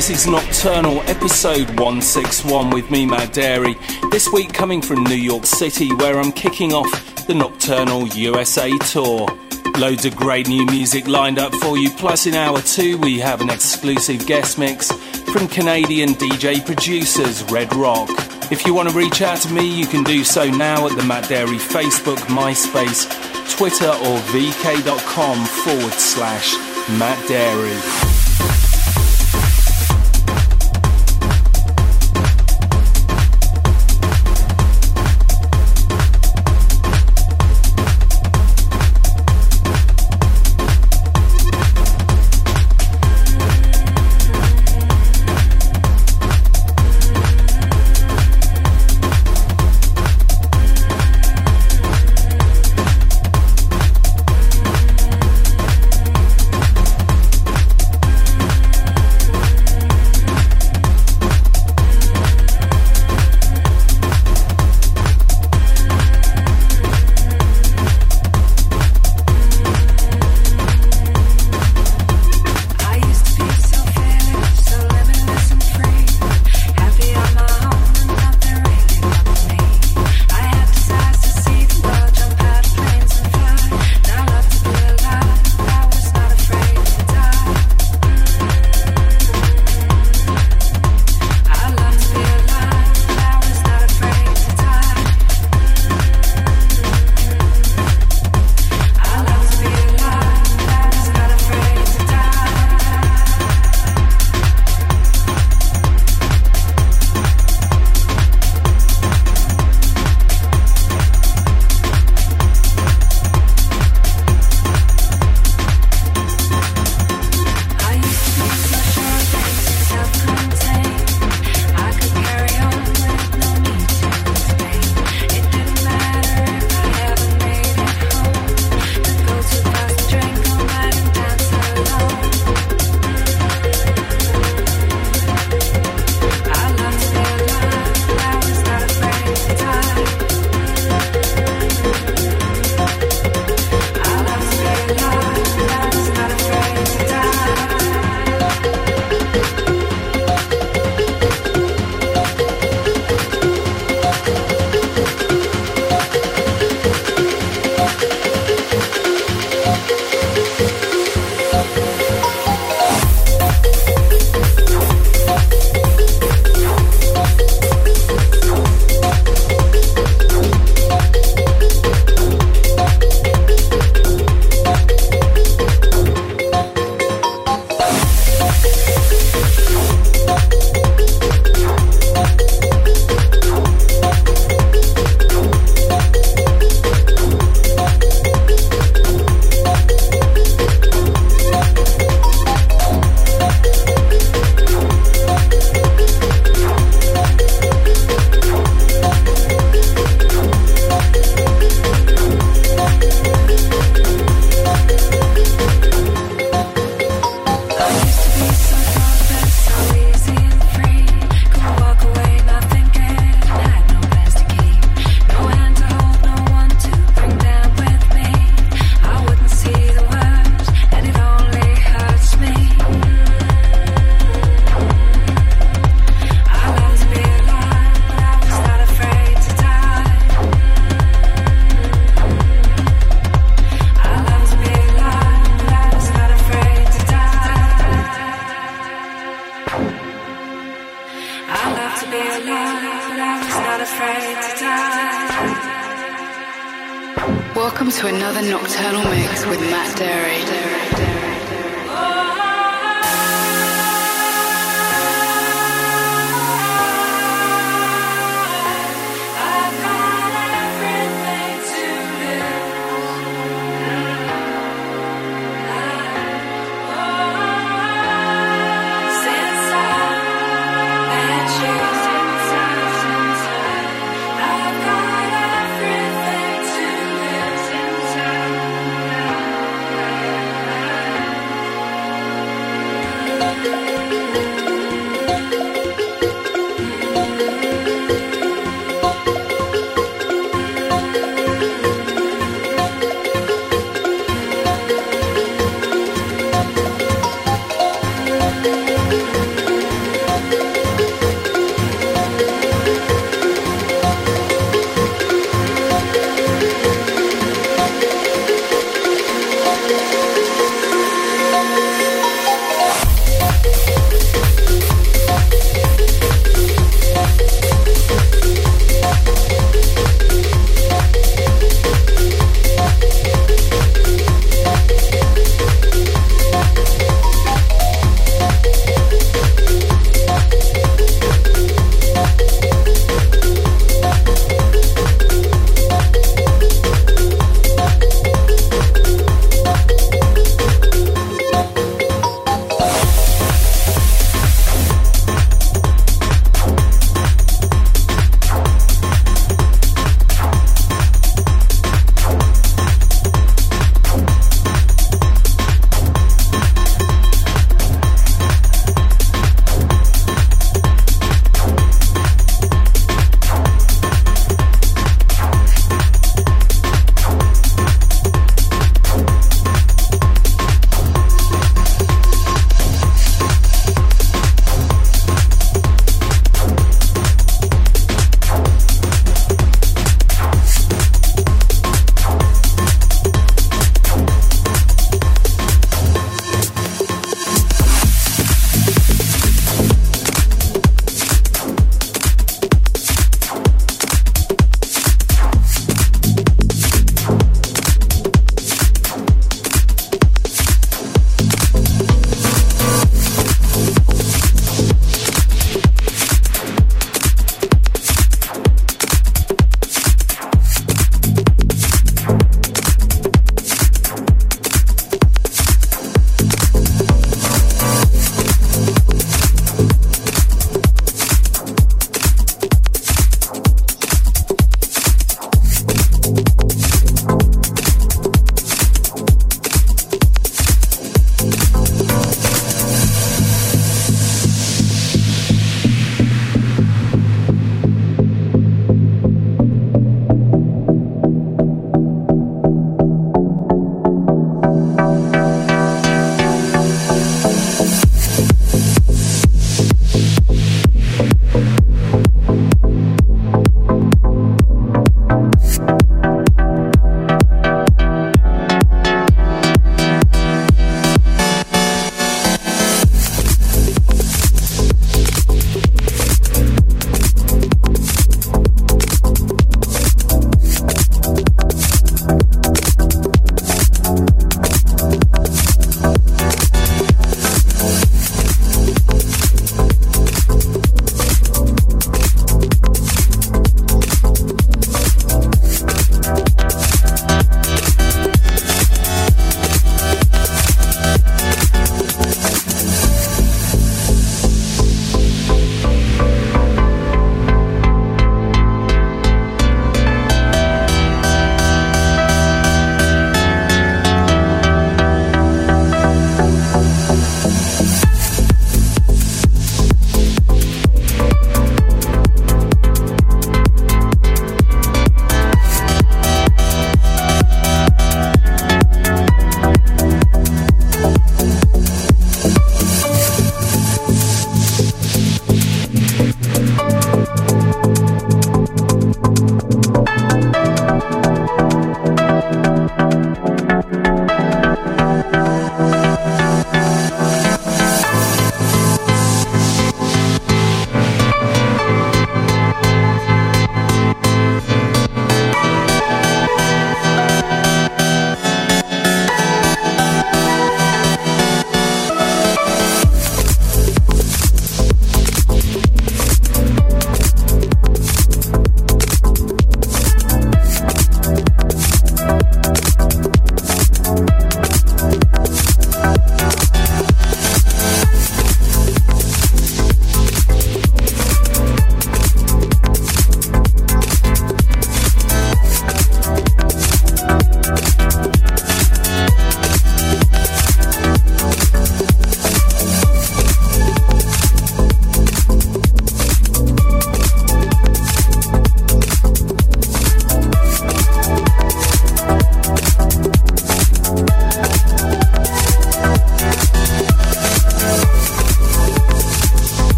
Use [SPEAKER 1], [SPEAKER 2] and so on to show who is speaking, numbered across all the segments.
[SPEAKER 1] This is Nocturnal episode 161 with me, Matt Darey. This week coming from New York City, where I'm kicking off the Nocturnal USA tour. Loads of great new music lined up for you, plus in hour two, we have an exclusive guest mix from Canadian DJ producers Red Rock. If you want to reach out to me, you can do so now at the Matt Darey Facebook, MySpace, Twitter, or vk.com forward slash Matt Darey.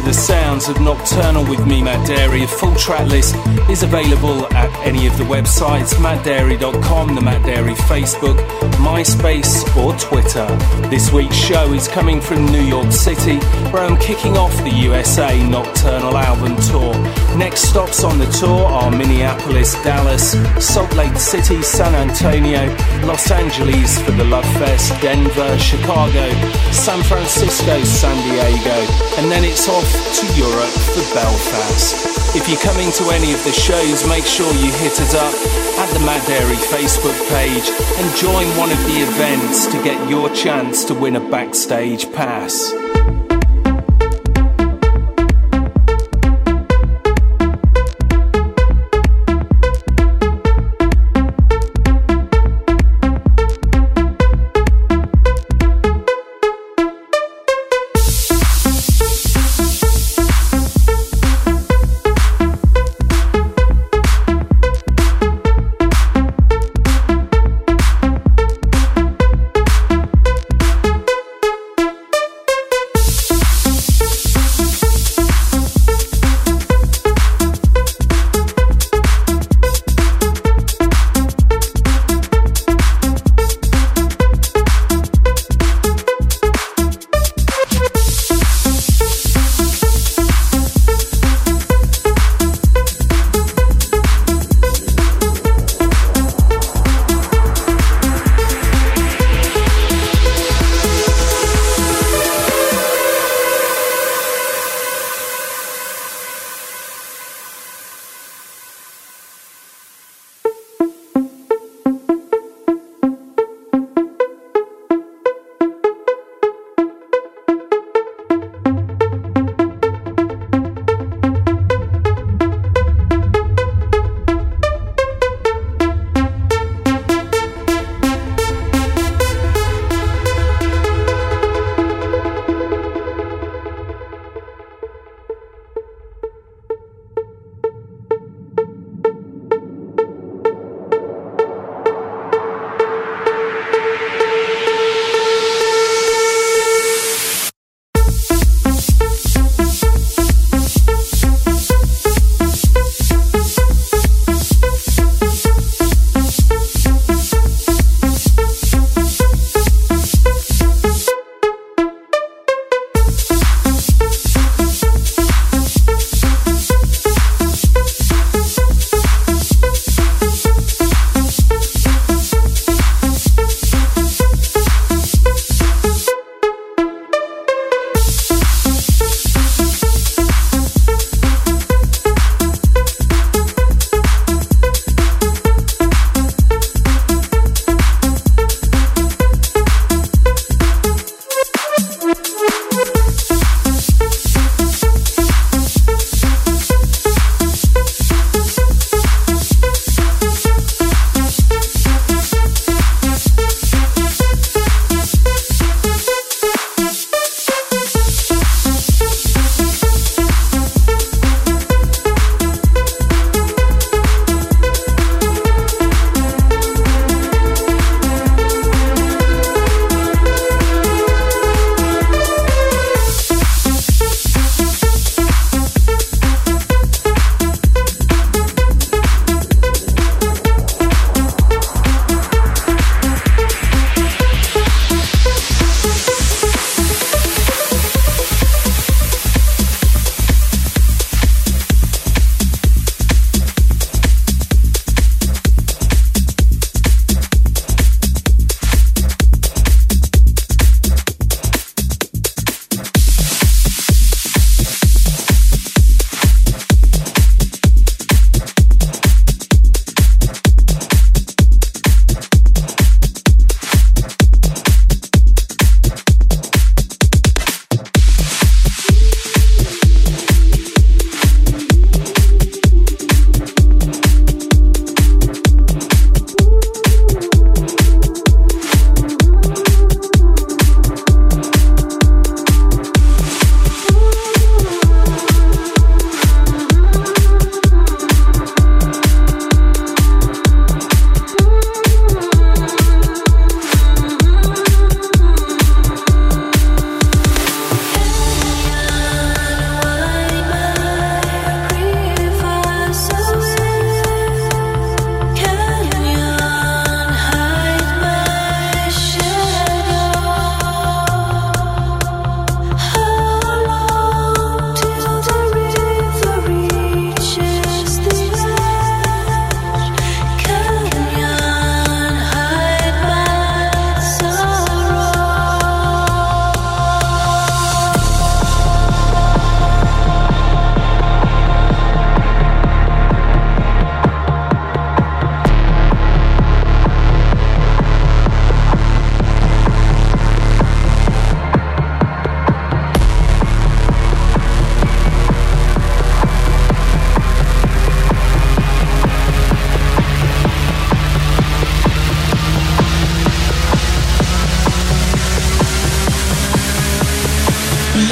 [SPEAKER 2] The sounds of Nocturnal with me, Matt Darey. A full track list is available at any of the websites mattdarey.com, the Matt Darey Facebook, MySpace, or Twitter. This week's show is coming from New York City, where I'm kicking off the USA Nocturnal album tour. Next stops on the tour are Minneapolis, Dallas, Salt Lake City, San Antonio, Los Angeles for the Love Fest, Denver, Chicago, San Francisco, San Diego, and then it's off to Europe for Belfast. If you're coming to any of the shows, make sure you hit us up at the Matt Darey Facebook page and join one of the events to get your chance to win a backstage pass.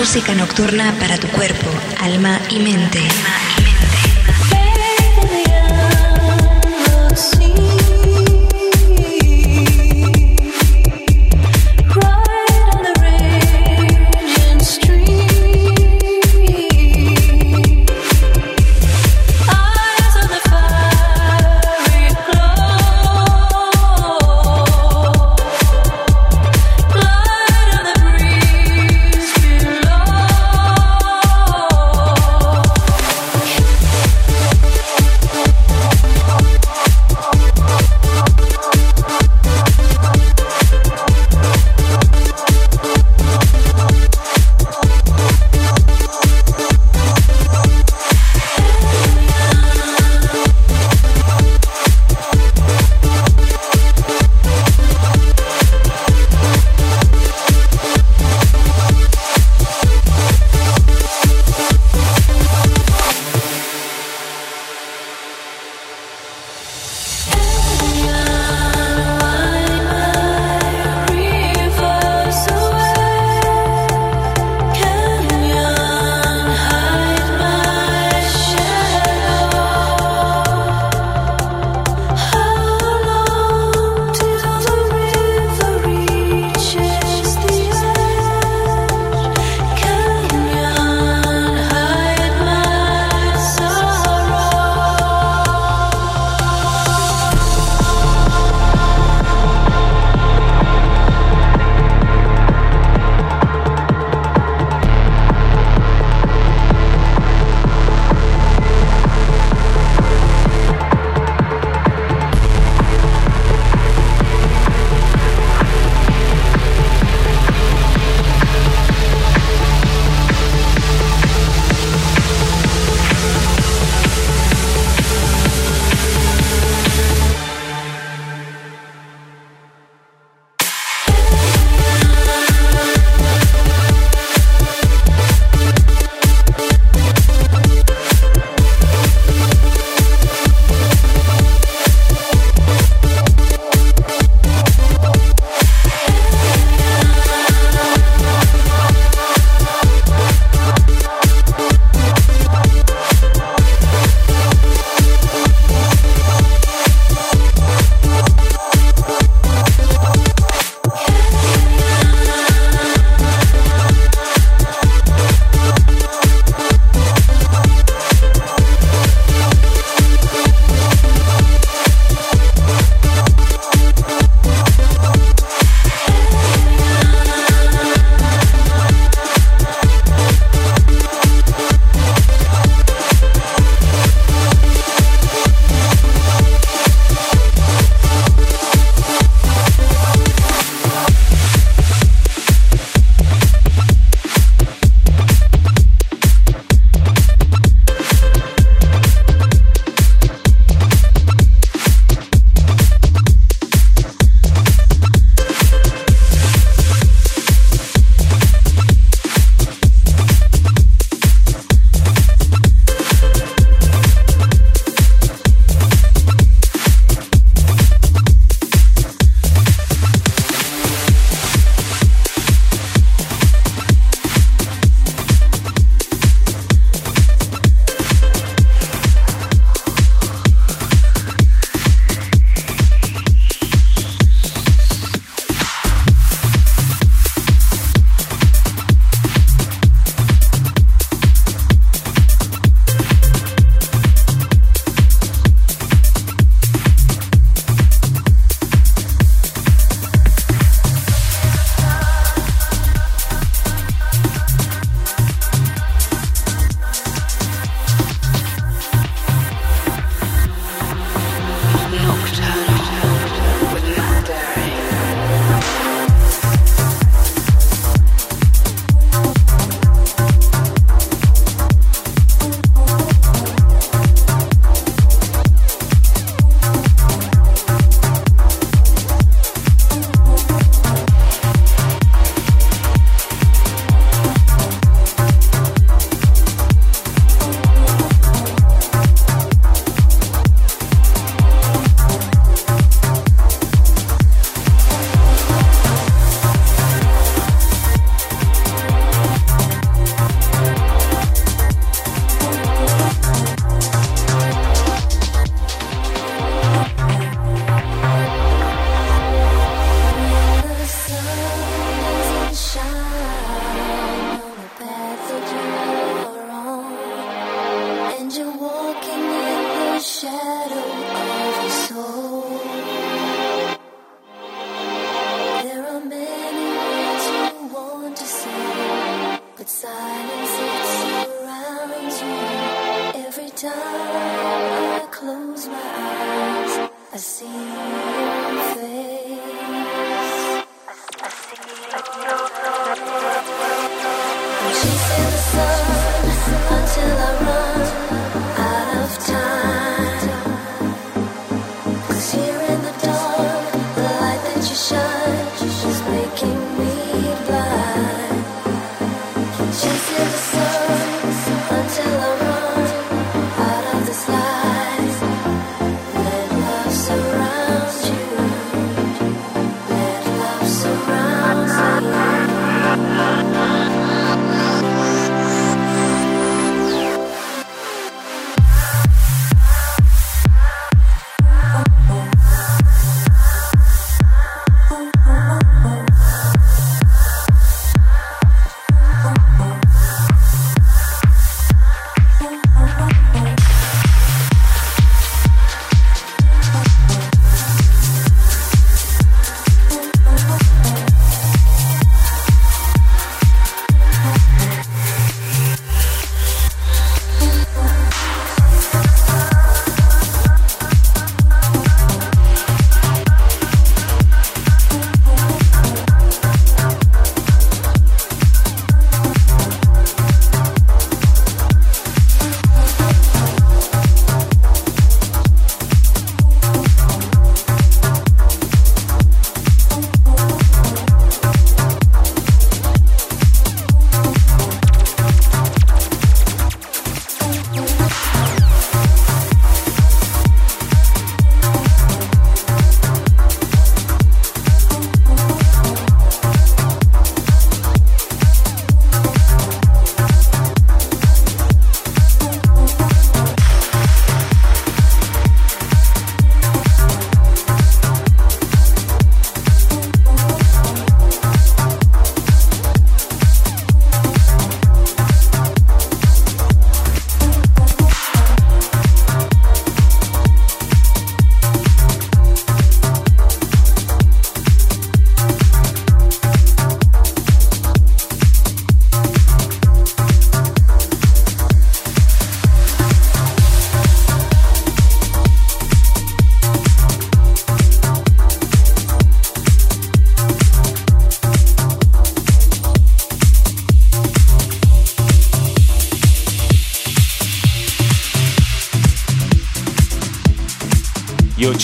[SPEAKER 3] Música nocturna para tu cuerpo, alma y mente.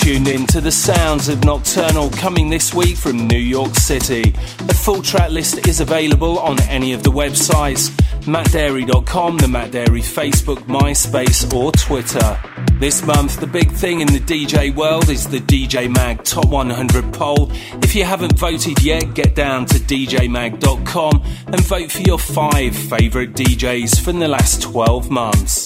[SPEAKER 2] Tuned in to the sounds of Nocturnal coming this week from New York City. A full track list is available on any of the websites mattdarey.com, the Matt Darey Facebook, MySpace, or Twitter. This month, the big thing in the DJ world is the DJ Mag Top 100 poll. If you haven't voted yet, get down to djmag.com and vote for your five favourite DJs from the last 12 months.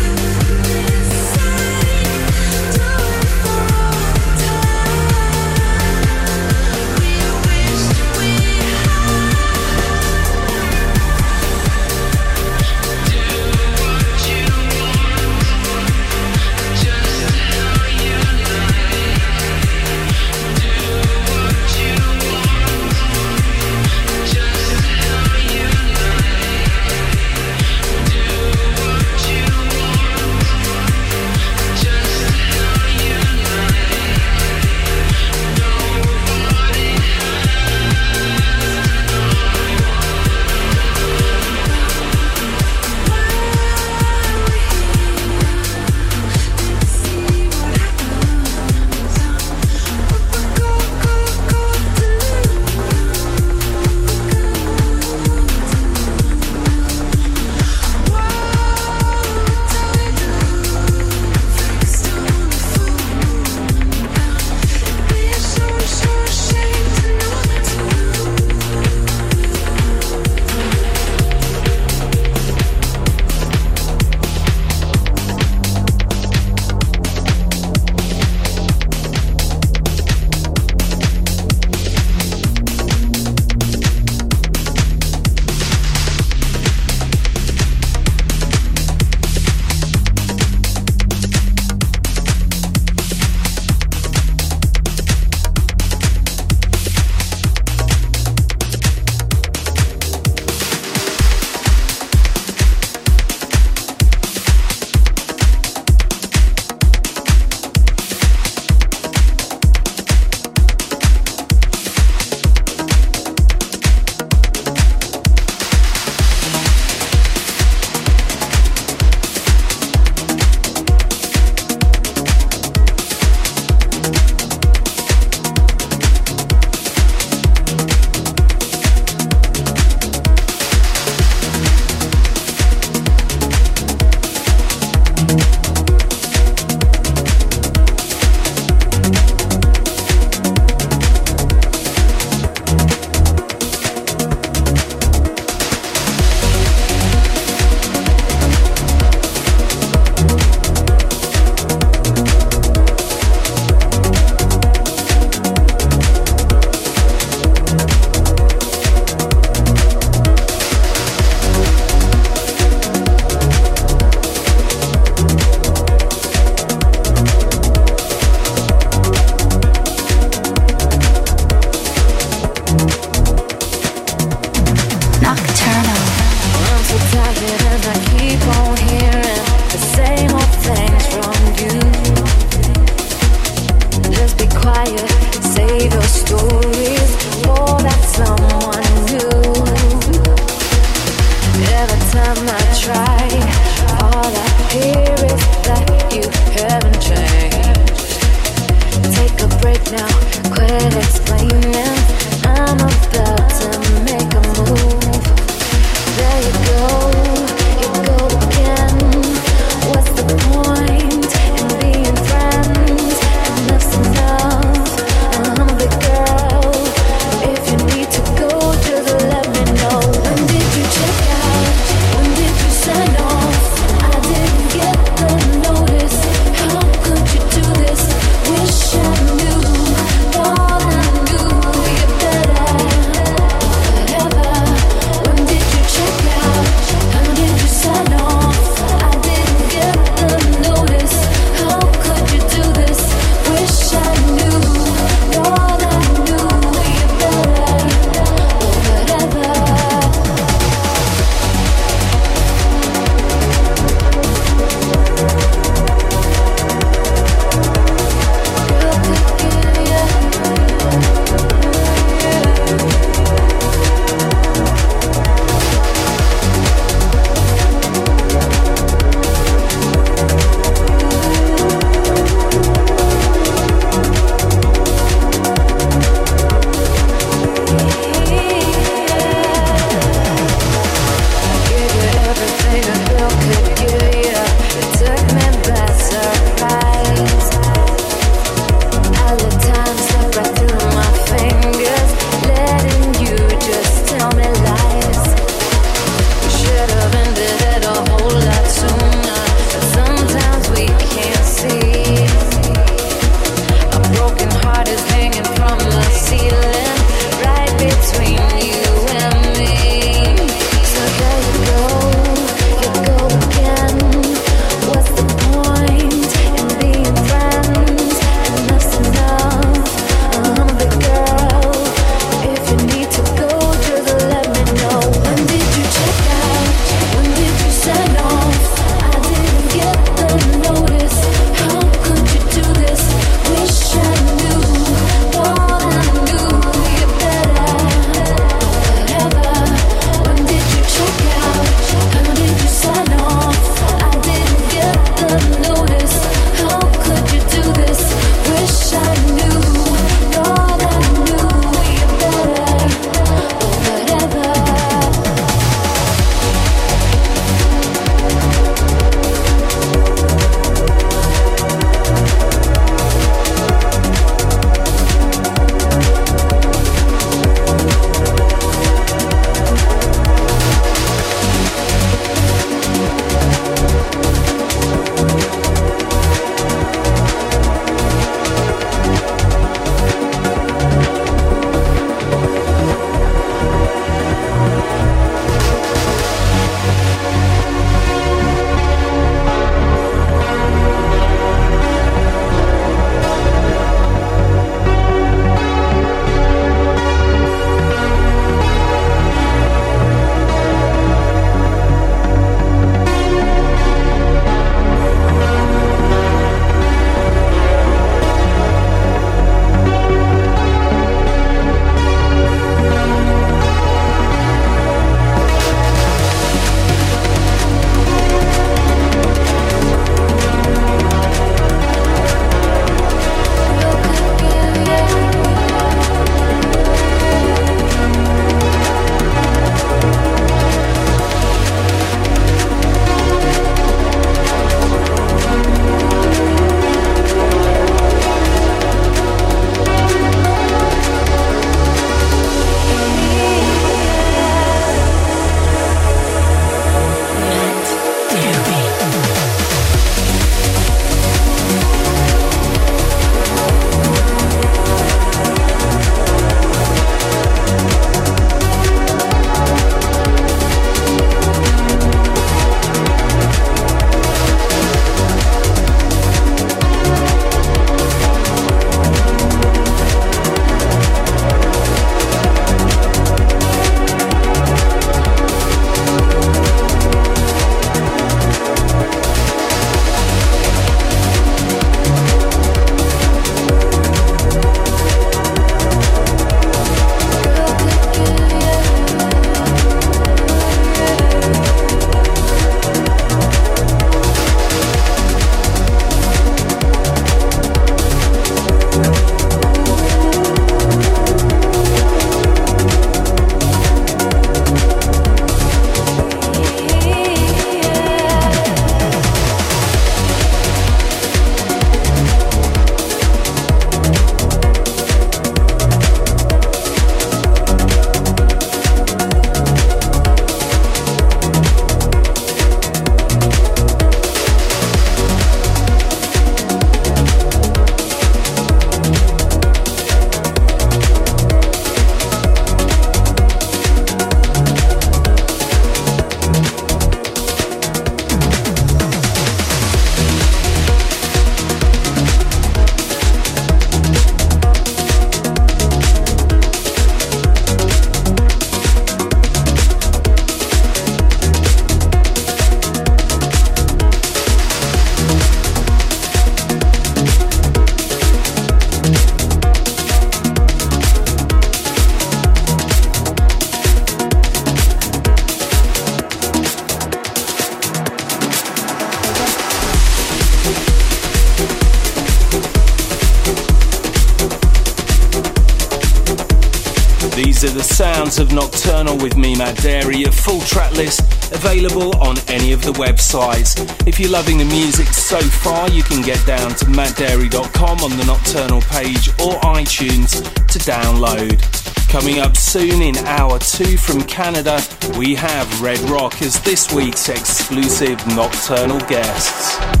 [SPEAKER 1] Of Nocturnal with me, Matt Darey. A full track list available on any of the websites. If you're loving the music so far, you can get down to mattdarey.com on the Nocturnal page or iTunes to download. Coming up soon in hour two from Canada, we have Red Rock as this week's exclusive Nocturnal guests.